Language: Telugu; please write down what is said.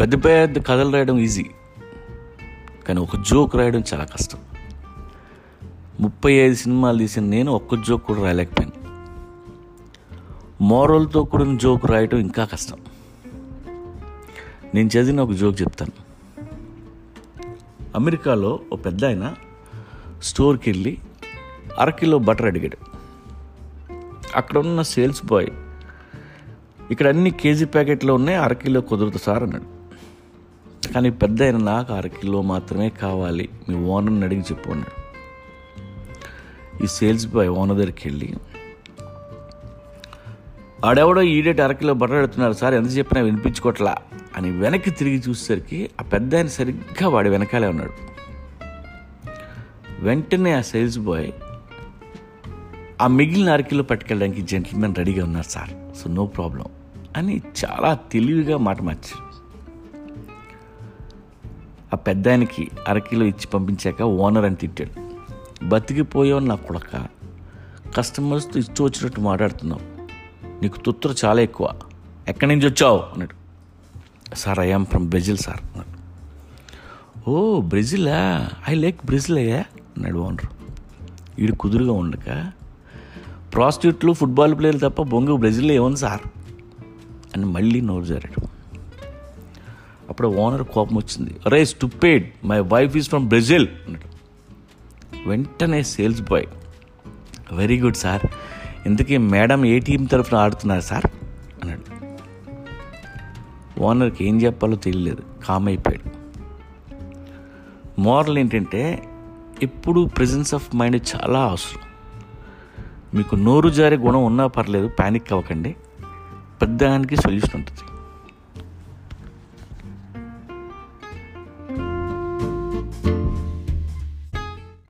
పెద్ద పెద్ద కథలు రాయడం ఈజీ. కానీ ఒక జోక్ రాయడం చాలా కష్టం. ముప్పై ఐదు సినిమాలు తీసిన నేను ఒక్క జోక్ కూడా రాయలేకపోయాను. మోరల్తో కూడిన జోక్ రాయడం ఇంకా కష్టం. నేను చదివిన ఒక జోక్ చెప్తాను. అమెరికాలో ఒక పెద్ద ఆయన స్టోర్కి వెళ్ళి అరకిలో బటర్ అడిగాడు. అక్కడ ఉన్న సేల్స్ బాయ్ ఇక్కడ అన్ని కేజీ ప్యాకెట్లు ఉన్నాయి అరకిలో కుదరదు సార్ అన్నాడు. కానీ పెద్ద అయిన నాకు అరకిలో మాత్రమే కావాలి. మీ ఓనర్ని అడిగి చెప్పు అన్నాడు. ఈ సేల్స్ బాయ్ ఓనర్ దగ్గరికి వెళ్ళి ఆడెవడో ఈడేటి అరకిలో బట్టలు పెడుతున్నారు సార్ ఎంత చెప్పినా వినిపించుకోవట్లా అని వెనక్కి తిరిగి చూసేసరికి ఆ పెద్ద ఆయన సరిగ్గా వాడి వెనకాలే ఉన్నాడు. వెంటనే ఆ సేల్స్ బాయ్ ఆ మిగిలిన అరకిలో పట్టుకెళ్ళడానికి జెంటిల్మెన్ రెడీగా ఉన్నారు సార్ సో నో ప్రాబ్లం అని చాలా తెలివిగా మాట మార్చారు ఆ పెద్ద ఆయనకి అరకిలో ఇచ్చి పంపించాక ఓనర్ అని తిట్టాడు. బతికిపోయావు నా కొడక. కస్టమర్స్తో ఇష్టం వచ్చినట్టు మాట్లాడుతున్నావు. నీకు తుత్తర చాలా ఎక్కువ. ఎక్కడి నుంచి వచ్చావు? అన్నాడు. Sir I'm from Brazil sir అన్నాడు. ఓ బ్రెజిలా? ఐ లైక్ బ్రెజిల్ అయ్యా అన్నాడు ఓనర్. వీడు కుదురుగా ఉండక ప్రాస్టిట్యూట్లు ఫుట్బాల్ ప్లేయర్లు తప్ప బొంగు బ్రెజిల్లో ఏముంది సార్? అని మళ్ళీ నోరు జారాడు. అప్పుడు ఓనర్ కోపం వచ్చింది. అరే stupid my wife is from Brazil అన్నాడు వెంటనే sales boy very good sir ఇంతకీ మేడం ఏ టీం తరఫున ఆడుతున్నారు సార్ అన్నాడు. ఓనర్కి ఏం చెప్పాలో తెలియలేదు. కామ్ అయిపోయాడు. మోరల్ ఏంటంటే ఎప్పుడు ప్రజెన్స్ ఆఫ్ మైండ్ చాలా అవసరం. మీకు నోరు జారే గుణం ఉన్నా పర్లేదు ప్యానిక్ అవ్వకండి. పెద్దదానికి సొల్యూషన్ ఉంటుంది.